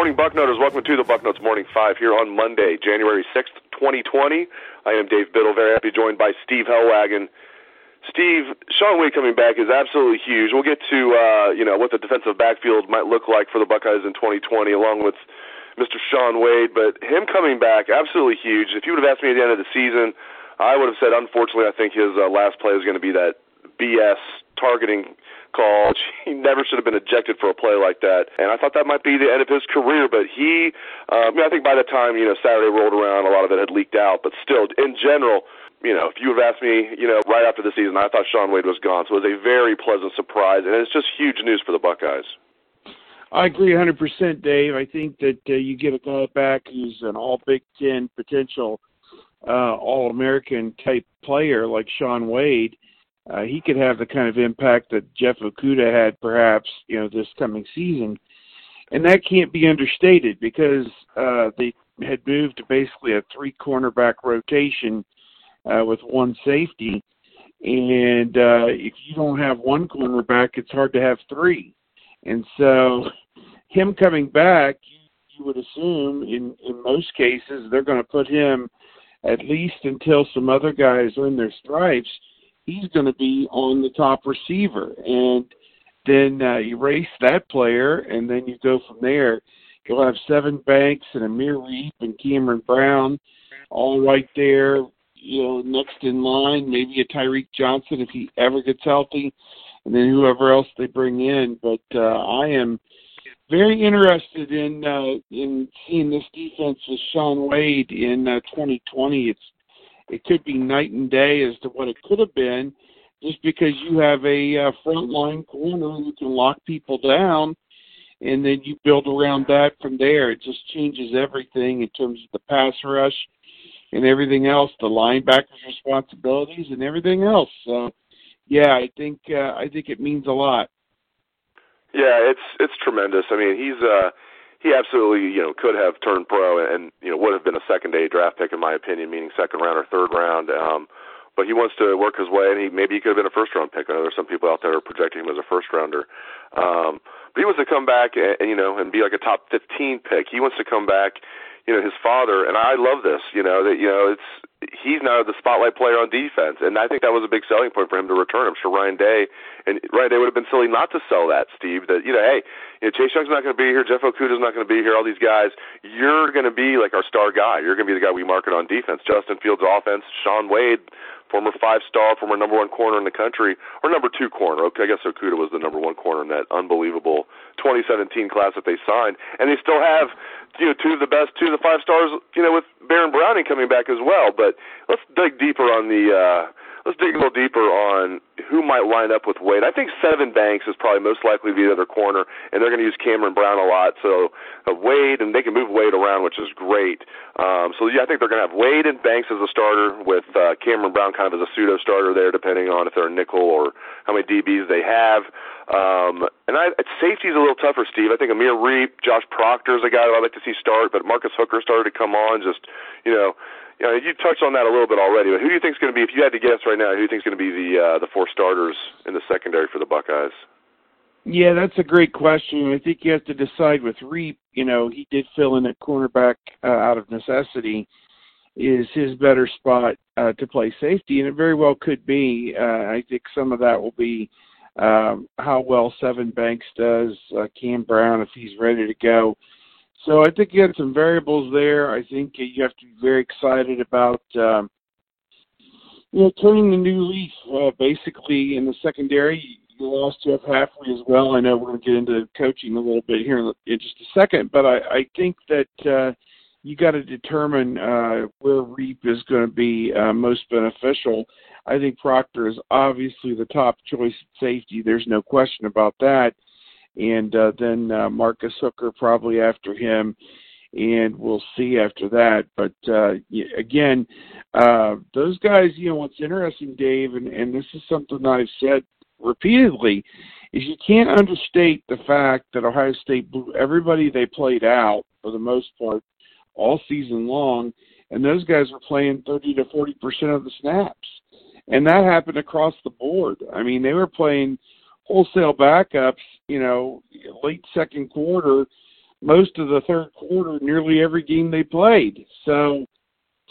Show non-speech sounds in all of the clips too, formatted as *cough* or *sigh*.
Morning, Bucknoters. Welcome to the Bucknuts Morning Five here on Monday, January 6th, 2020. I am Dave Biddle, very happy joined by Steve Helwagen. Steve, Shaun Wade coming back is absolutely huge. We'll get to uh, you know what the defensive backfield might look like for the Buckeyes in 2020, along with Mr. Shaun Wade. But him coming back, absolutely huge. If you would have asked me at the end of the season, I would have said, unfortunately, I think his uh, last play is going to be that BS targeting call. *laughs* He never should have been ejected for a play like that. And I thought that might be the end of his career. But he, um, I think by the time you know Saturday rolled around, a lot of it had leaked out. But still, in general. You know, if you have asked me, you know, right after the season, I thought Shaun Wade was gone. So it was a very pleasant surprise, and it's just huge news for the Buckeyes. I agree 100%, Dave. I think that uh, you get a guy back who's an All Big Ten potential uh, All American type player like Shaun Wade uh, he could have the kind of impact that Jeff Okudah had perhaps, you know, this coming season. And that can't be understated because uh, they had moved to basically a three cornerback rotation uh, with one safety. And uh, if you don't have one cornerback, it's hard to have three. And so him coming back, you, you would assume in, in most cases they're going to put him at least until some other guys earn their stripes – he's going to be on the top receiver. And then uh, erase that player, and then you go from there. You'll have Sevyn Banks and Amir Riep and Cameron Brown all right there, you know, next in line. Maybe a Tyreke Johnson if he ever gets healthy, and then whoever else they bring in. But uh, I am very interested in uh, in seeing this defense with Shaun Wade in uh, 2020. It's it could be night and day as to what it could have been, just because you have a uh, front line corner who can lock people down, and then you build around that from there. It just changes everything in terms of the pass rush and everything else, the linebackers' responsibilities and everything else. So, yeah, I think uh, I think it means a lot. Yeah, it's it's tremendous. I mean, he's uh he absolutely you know could have turned pro and you know would have been a second day draft pick in my opinion, meaning second round or third round. Um, but he wants to work his way, and he maybe he could have been a first round pick. I know there's some people out there projecting him as a first rounder. Um, but he wants to come back and you know and be like a top 15 pick. He wants to come back. You know his father, and I love this. You know that you know it's he's now the spotlight player on defense, and I think that was a big selling point for him to return. I'm sure Ryan Day and Ryan Day would have been silly not to sell that, Steve. That you know, hey, you know, Chase Young's not going to be here, Jeff Okudah's not going to be here. All these guys, you're going to be like our star guy. You're going to be the guy we market on defense. Justin Fields' offense, Shaun Wade, former five star, former number one corner in the country, or number two corner. Okay, I guess Okudah was the number one corner in that unbelievable 2017 class that they signed, and they still have you know two of the best, two of the five stars, you know, with Baron Browning coming back as well. But let's dig deeper on the. uh let's dig a little deeper on who might line up with Wade. I think Sevyn Banks is probably most likely to be the other corner, and they're going to use Cameron Brown a lot. So uh, Wade, and they can move Wade around, which is great. Um, so yeah, I think they're going to have Wade and Banks as a starter, with uh, Cameron Brown kind of as a pseudo starter there, depending on if they're a nickel or how many DBs they have. Um, and I, safety is a little tougher, Steve. I think Amir Riep, Josh Proctor is a guy that I'd like to see start, but Marcus Hooker started to come on. Just you know, you know, you touched on that a little bit already, but who do you think is going to be, if you had to guess right now, who do you think is going to be the uh, the four starters in the secondary for the Buckeyes? Yeah, that's a great question. I think you have to decide with Riep. You know, he did fill in at cornerback uh, out of necessity. Is his better spot uh, to play safety, and it very well could be. Uh, I think some of that will be um, how well Sevyn Banks does, uh, Cam Brown if he's ready to go. So I think you had some variables there. I think you have to be very excited about um, you know turning the new leaf. Uh, basically, in the secondary, you lost Jeff Hafley as well. I know we're going to get into coaching a little bit here in, in just a second, but I, I think that uh, you got to determine uh, where Riep is going to be uh, most beneficial. I think Proctor is obviously the top choice at safety. There's no question about that. And uh, then uh, Marcus Hooker probably after him, and we'll see after that. But uh, again, uh, those guys, you know, what's interesting, Dave, and, and this is something I've said repeatedly, is you can't understate the fact that Ohio State blew everybody they played out for the most part all season long, and those guys were playing 30 to 40 percent of the snaps and that happened across the board. I mean, they were playing wholesale backups, you know, late second quarter, most of the third quarter, nearly every game they played. So,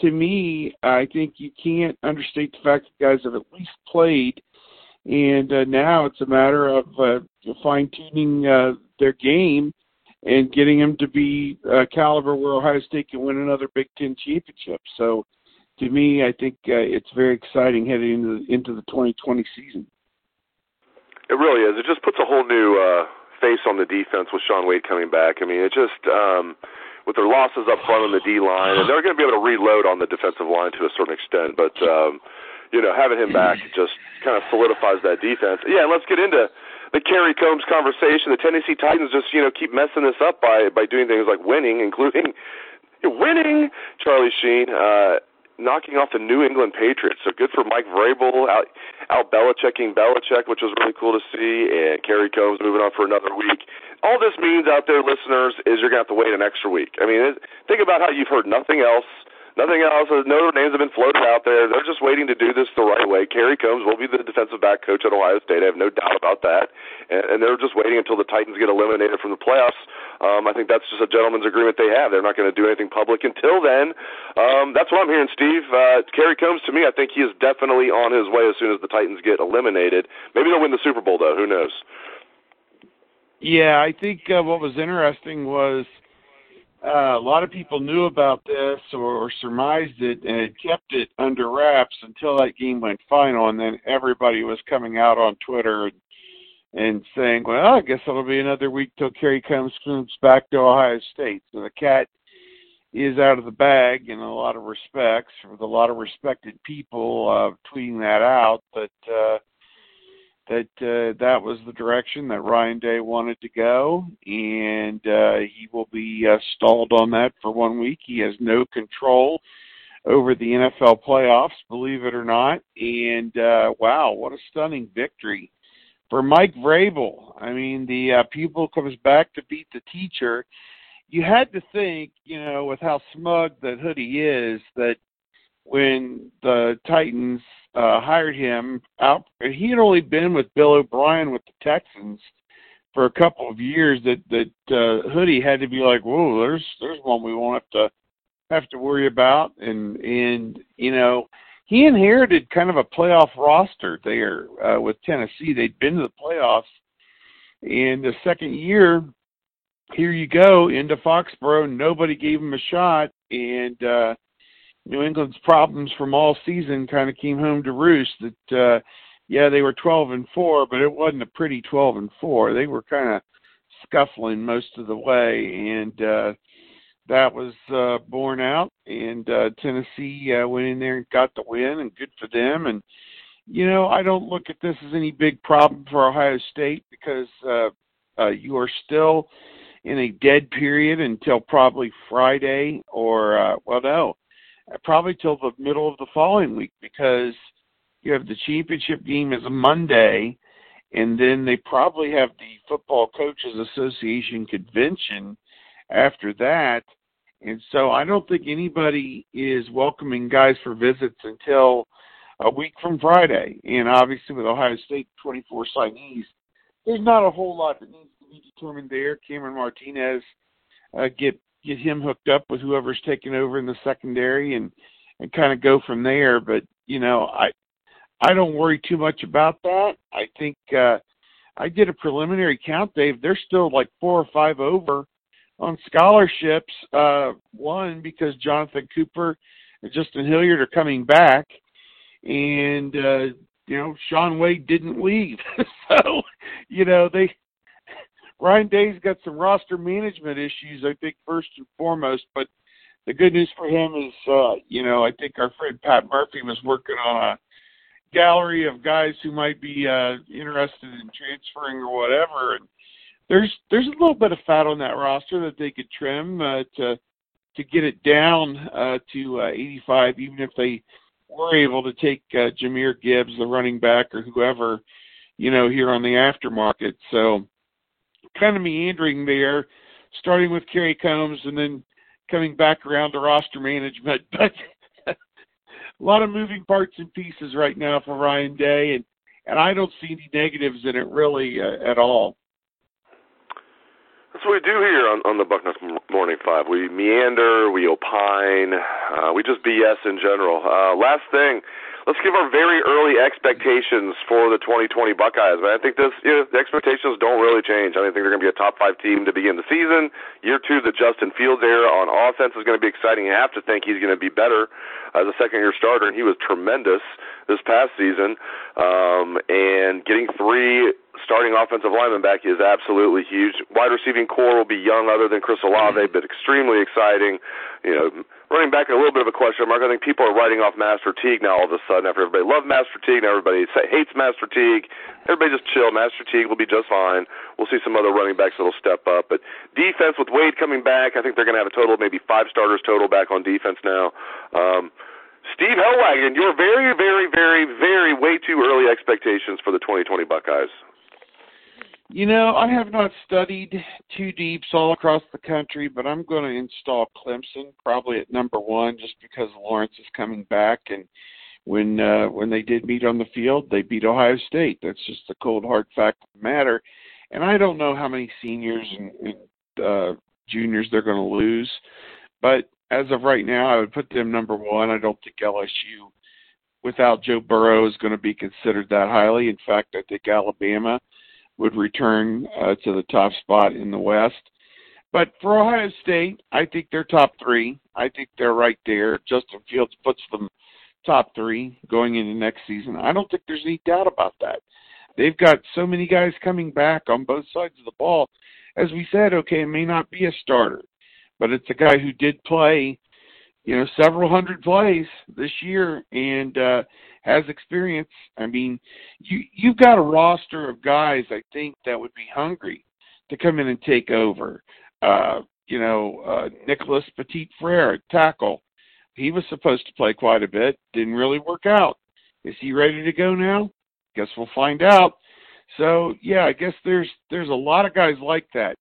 to me, I think you can't understate the fact that guys have at least played, and uh, now it's a matter of uh, fine tuning uh, their game and getting them to be uh, caliber where Ohio State can win another Big Ten championship. So to me, I think uh, it's very exciting heading into into the 2020 season. It really is. It just puts a whole new uh, face on the defense with Shaun Wade coming back. I mean, it just um, with their losses up front on the D line, and they're going to be able to reload on the defensive line to a certain extent. But um, you know, having him back just kind of solidifies that defense. Yeah, let's get into the Kerry Coombs conversation. The Tennessee Titans just you know keep messing this up by by doing things like winning, including winning Charlie Sheen. Uh, knocking off the New England Patriots. So good for Mike Vrabel, out, out Belichicking Belichick, which was really cool to see, and Kerry Coombs moving on for another week. All this means out there, listeners, is you're going to have to wait an extra week. I mean, think about how you've heard nothing else Nothing else. No names have been floated out there. They're just waiting to do this the right way. Kerry Coombs will be the defensive back coach at Ohio State. I have no doubt about that. And, and they're just waiting until the Titans get eliminated from the playoffs. Um, I think that's just a gentleman's agreement they have. They're not going to do anything public until then. Um, that's what I'm hearing, Steve. Uh, Kerry Coombs, to me, I think he is definitely on his way as soon as the Titans get eliminated. Maybe they'll win the Super Bowl, though. Who knows? Yeah, I think uh, what was interesting was – uh, a lot of people knew about this or, or surmised it and had kept it under wraps until that game went final, and then everybody was coming out on Twitter and, and saying, "Well, I guess it'll be another week till Kerry Coombs comes back to Ohio State." So the cat is out of the bag in a lot of respects, with a lot of respected people uh, tweeting that out. But uh, that uh, that was the direction that Ryan Day wanted to go, and uh, he will be uh, stalled on that for one week. He has no control over the NFL playoffs, believe it or not. And uh, wow, what a stunning victory for Mike Vrabel! I mean, the uh, pupil comes back to beat the teacher. You had to think, you know, with how smug that hoodie is, that when the Titans uh, hired him out. He had only been with Bill O'Brien with the Texans for a couple of years. That that uh, Hoodie had to be like, whoa, there's there's one we won't have to have to worry about. And and you know he inherited kind of a playoff roster there uh, with Tennessee. They'd been to the playoffs, and the second year. Here you go into Foxborough. Nobody gave him a shot, and uh, New England's problems from all season kind of came home to roost. That uh, yeah, they were 12 and four, but it wasn't a pretty 12 and four. They were kind of scuffling most of the way, and uh, that was uh, borne out. And uh, Tennessee uh, went in there and got the win, and good for them. And you know, I don't look at this as any big problem for Ohio State because uh, uh, you are still in a dead period until probably Friday or uh, well, no probably till the middle of the following week because you have the championship game is a Monday, and then they probably have the Football Coaches Association convention after that. And so I don't think anybody is welcoming guys for visits until a week from Friday. And obviously, with Ohio State 24 signees, there's not a whole lot that needs to be determined there. Cameron Martinez uh, get get him hooked up with whoever's taking over in the secondary and and kind of go from there. But you know, I I don't worry too much about that. I think uh, I did a preliminary count, Dave. They're still like four or five over on scholarships. Uh, one because Jonathan Cooper and Justin Hilliard are coming back, and uh, you know Shaun Wade didn't leave, *laughs* so you know they. Ryan Day's got some roster management issues, I think, first and foremost. But the good news for him is, uh, you know, I think our friend Pat Murphy was working on a gallery of guys who might be uh, interested in transferring or whatever. And there's there's a little bit of fat on that roster that they could trim uh, to to get it down uh, to uh, 85, even if they were able to take uh, Jahmyr Gibbs, the running back, or whoever, you know, here on the aftermarket. So kind of meandering there, starting with Kerry Coombs and then coming back around to roster management. *laughs* But a lot of moving parts and pieces right now for Ryan Day, and and I don't see any negatives in it really uh, at all. That's what we do here on, on the Bucknuts Morning Five. We meander, we opine, uh, we just BS in general. Uh, last thing, let's give our very early expectations for the 2020 Buckeyes. But I think this, you know, the expectations don't really change. I think they're going to be a top five team to begin the season. Year two, the Justin Fields era on offense is going to be exciting. You have to think he's going to be better as a second year starter, and he was tremendous this past season. Um, and getting three starting offensive lineman back is absolutely huge. Wide receiving core will be young, other than Chris Olave, but extremely exciting. You know, running back a little bit of a question mark. I think people are writing off Master Teague now all of a sudden. After everybody loved Master Teague, now everybody say, hates Master Teague. Everybody just chill. Master Teague will be just fine. We'll see some other running backs that'll step up. But defense with Wade coming back, I think they're going to have a total of maybe five starters total back on defense now. Um, Steve Helwagen, your very, very, very, very way too early expectations for the 2020 Buckeyes. You know, I have not studied two deeps all across the country, but I'm going to install Clemson probably at number one, just because Lawrence is coming back. And when uh, when they did meet on the field, they beat Ohio State. That's just the cold hard fact of the matter. And I don't know how many seniors and, and uh, juniors they're going to lose, but as of right now, I would put them number one. I don't think LSU, without Joe Burrow, is going to be considered that highly. In fact, I think Alabama would return uh, to the top spot in the West. But for Ohio State, I think they're top three. I think they're right there. Justin Fields puts them top three going into next season. I don't think there's any doubt about that. They've got so many guys coming back on both sides of the ball. As we said, okay, it may not be a starter, but it's a guy who did play, you know, several hundred plays this year and uh has experience. I mean, you you've got a roster of guys I think that would be hungry to come in and take over. Uh, you know, uh Nicholas Petit Frere tackle. He was supposed to play quite a bit, didn't really work out. Is he ready to go now? Guess we'll find out. So yeah, I guess there's there's a lot of guys like that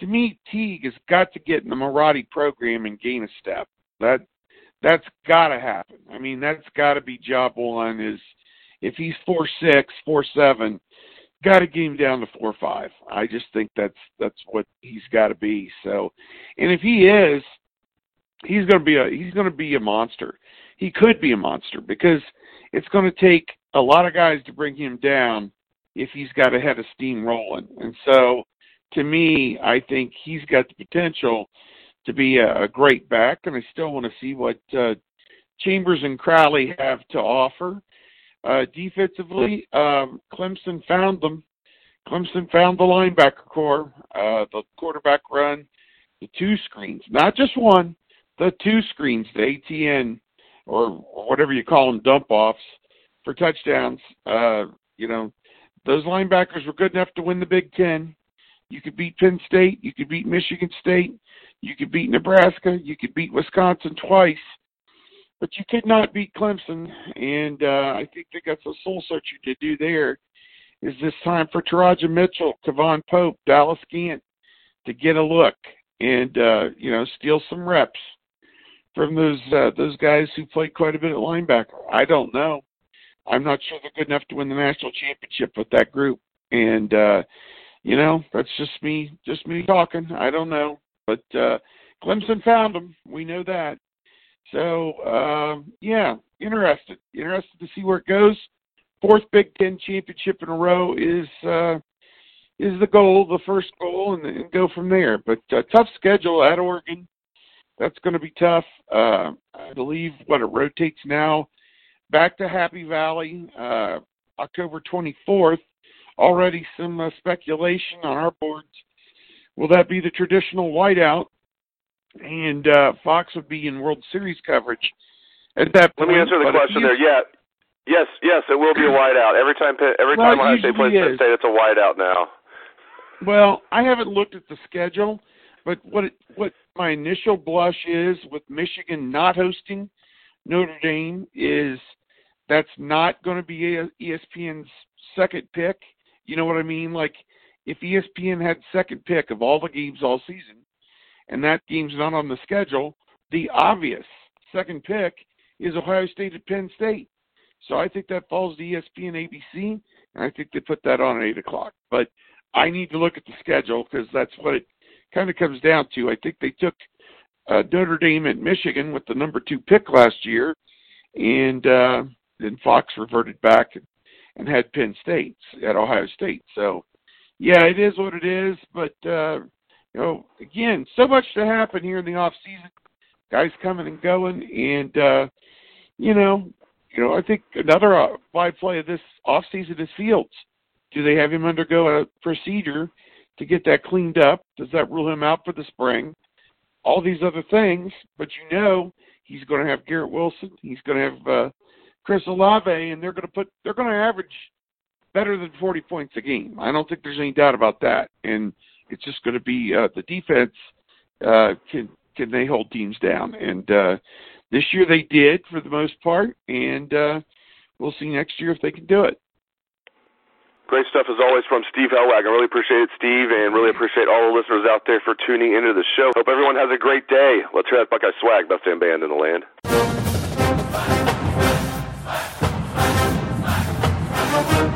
to me, Teague has got to get in the Marotti program and gain a step. That that's got to happen. I mean, that's got to be job one. Is if he's four six, four seven, got to get him down to four five. I just think that's that's what he's got to be. So, and if he is, he's going to be a he's going to be a monster. He could be a monster because it's going to take a lot of guys to bring him down if he's got a head of steam rolling. And so to me, I think he's got the potential to be a, a great back, and I still want to see what uh, Chambers and Crowley have to offer. Uh, defensively, um, Clemson found them. Clemson found the linebacker core, uh, the quarterback run, the two screens, not just one, the two screens, the ATN or whatever you call them, dump offs for touchdowns. Uh, you know, those linebackers were good enough to win the Big Ten. You could beat Penn State. You could beat Michigan State. You could beat Nebraska. You could beat Wisconsin twice. But you could not beat Clemson. And uh, I think they got some soul searching to do there. Is this time for Teradja Mitchell, K'Vaughan Pope, Dallas Gant to get a look and uh, you know steal some reps from those uh, those guys who played quite a bit at linebacker? I don't know. I'm not sure they're good enough to win the national championship with that group. And uh, you know, that's just me, just me talking. I don't know, but uh, Clemson found them. We know that. So uh, yeah, interested, interested to see where it goes. Fourth Big Ten championship in a row is uh, is the goal, the first goal, and, and go from there. But uh, tough schedule at Oregon. That's going to be tough. Uh, I believe what it rotates now back to Happy Valley, uh, October 24th. Already some uh, speculation on our boards. Will that be the traditional whiteout? And uh, Fox would be in World Series coverage at that point. Let me answer the question there. Yeah, yes, yes, it will be a whiteout every time. Every time well, Ohio State plays Penn State, it's a whiteout now. Well, I haven't looked at the schedule, but what it, what my initial blush is with Michigan not hosting Notre Dame is that's not going to be ESPN's second pick. You know what I mean? Like if ESPN had second pick of all the games all season, and that game's not on the schedule, the obvious second pick is Ohio State at Penn State. So I think that falls to ESPN ABC, and I think they put that on at eight o'clock. But I need to look at the schedule because that's what it kind of comes down to. I think they took uh, Notre Dame at Michigan with the number two pick last year, and uh, then Fox reverted back and, and had Penn State at Ohio State. So, yeah, it is what it is. But uh, you know, again, so much to happen here in the off season. Guys coming and going, and uh, you know, you know, I think another uh, wide play of this off season is Fields. Do they have him undergo a procedure to get that cleaned up? Does that rule him out for the spring? All these other things, but you know he's going to have Garrett Wilson. He's going to have uh, Chris Olave, and they're going to put they're going to average better than 40 points a game. I don't think there's any doubt about that. And it's just going to be uh, the defense uh, can can they hold teams down, and uh, this year they did for the most part, and uh, we'll see next year if they can do it. Great stuff as always from Steve Helwag. I really appreciate it, Steve, and really appreciate all the listeners out there for tuning into the show. Hope everyone has a great day. Let's hear that Buckeye swag, best damn band in the land. Okay,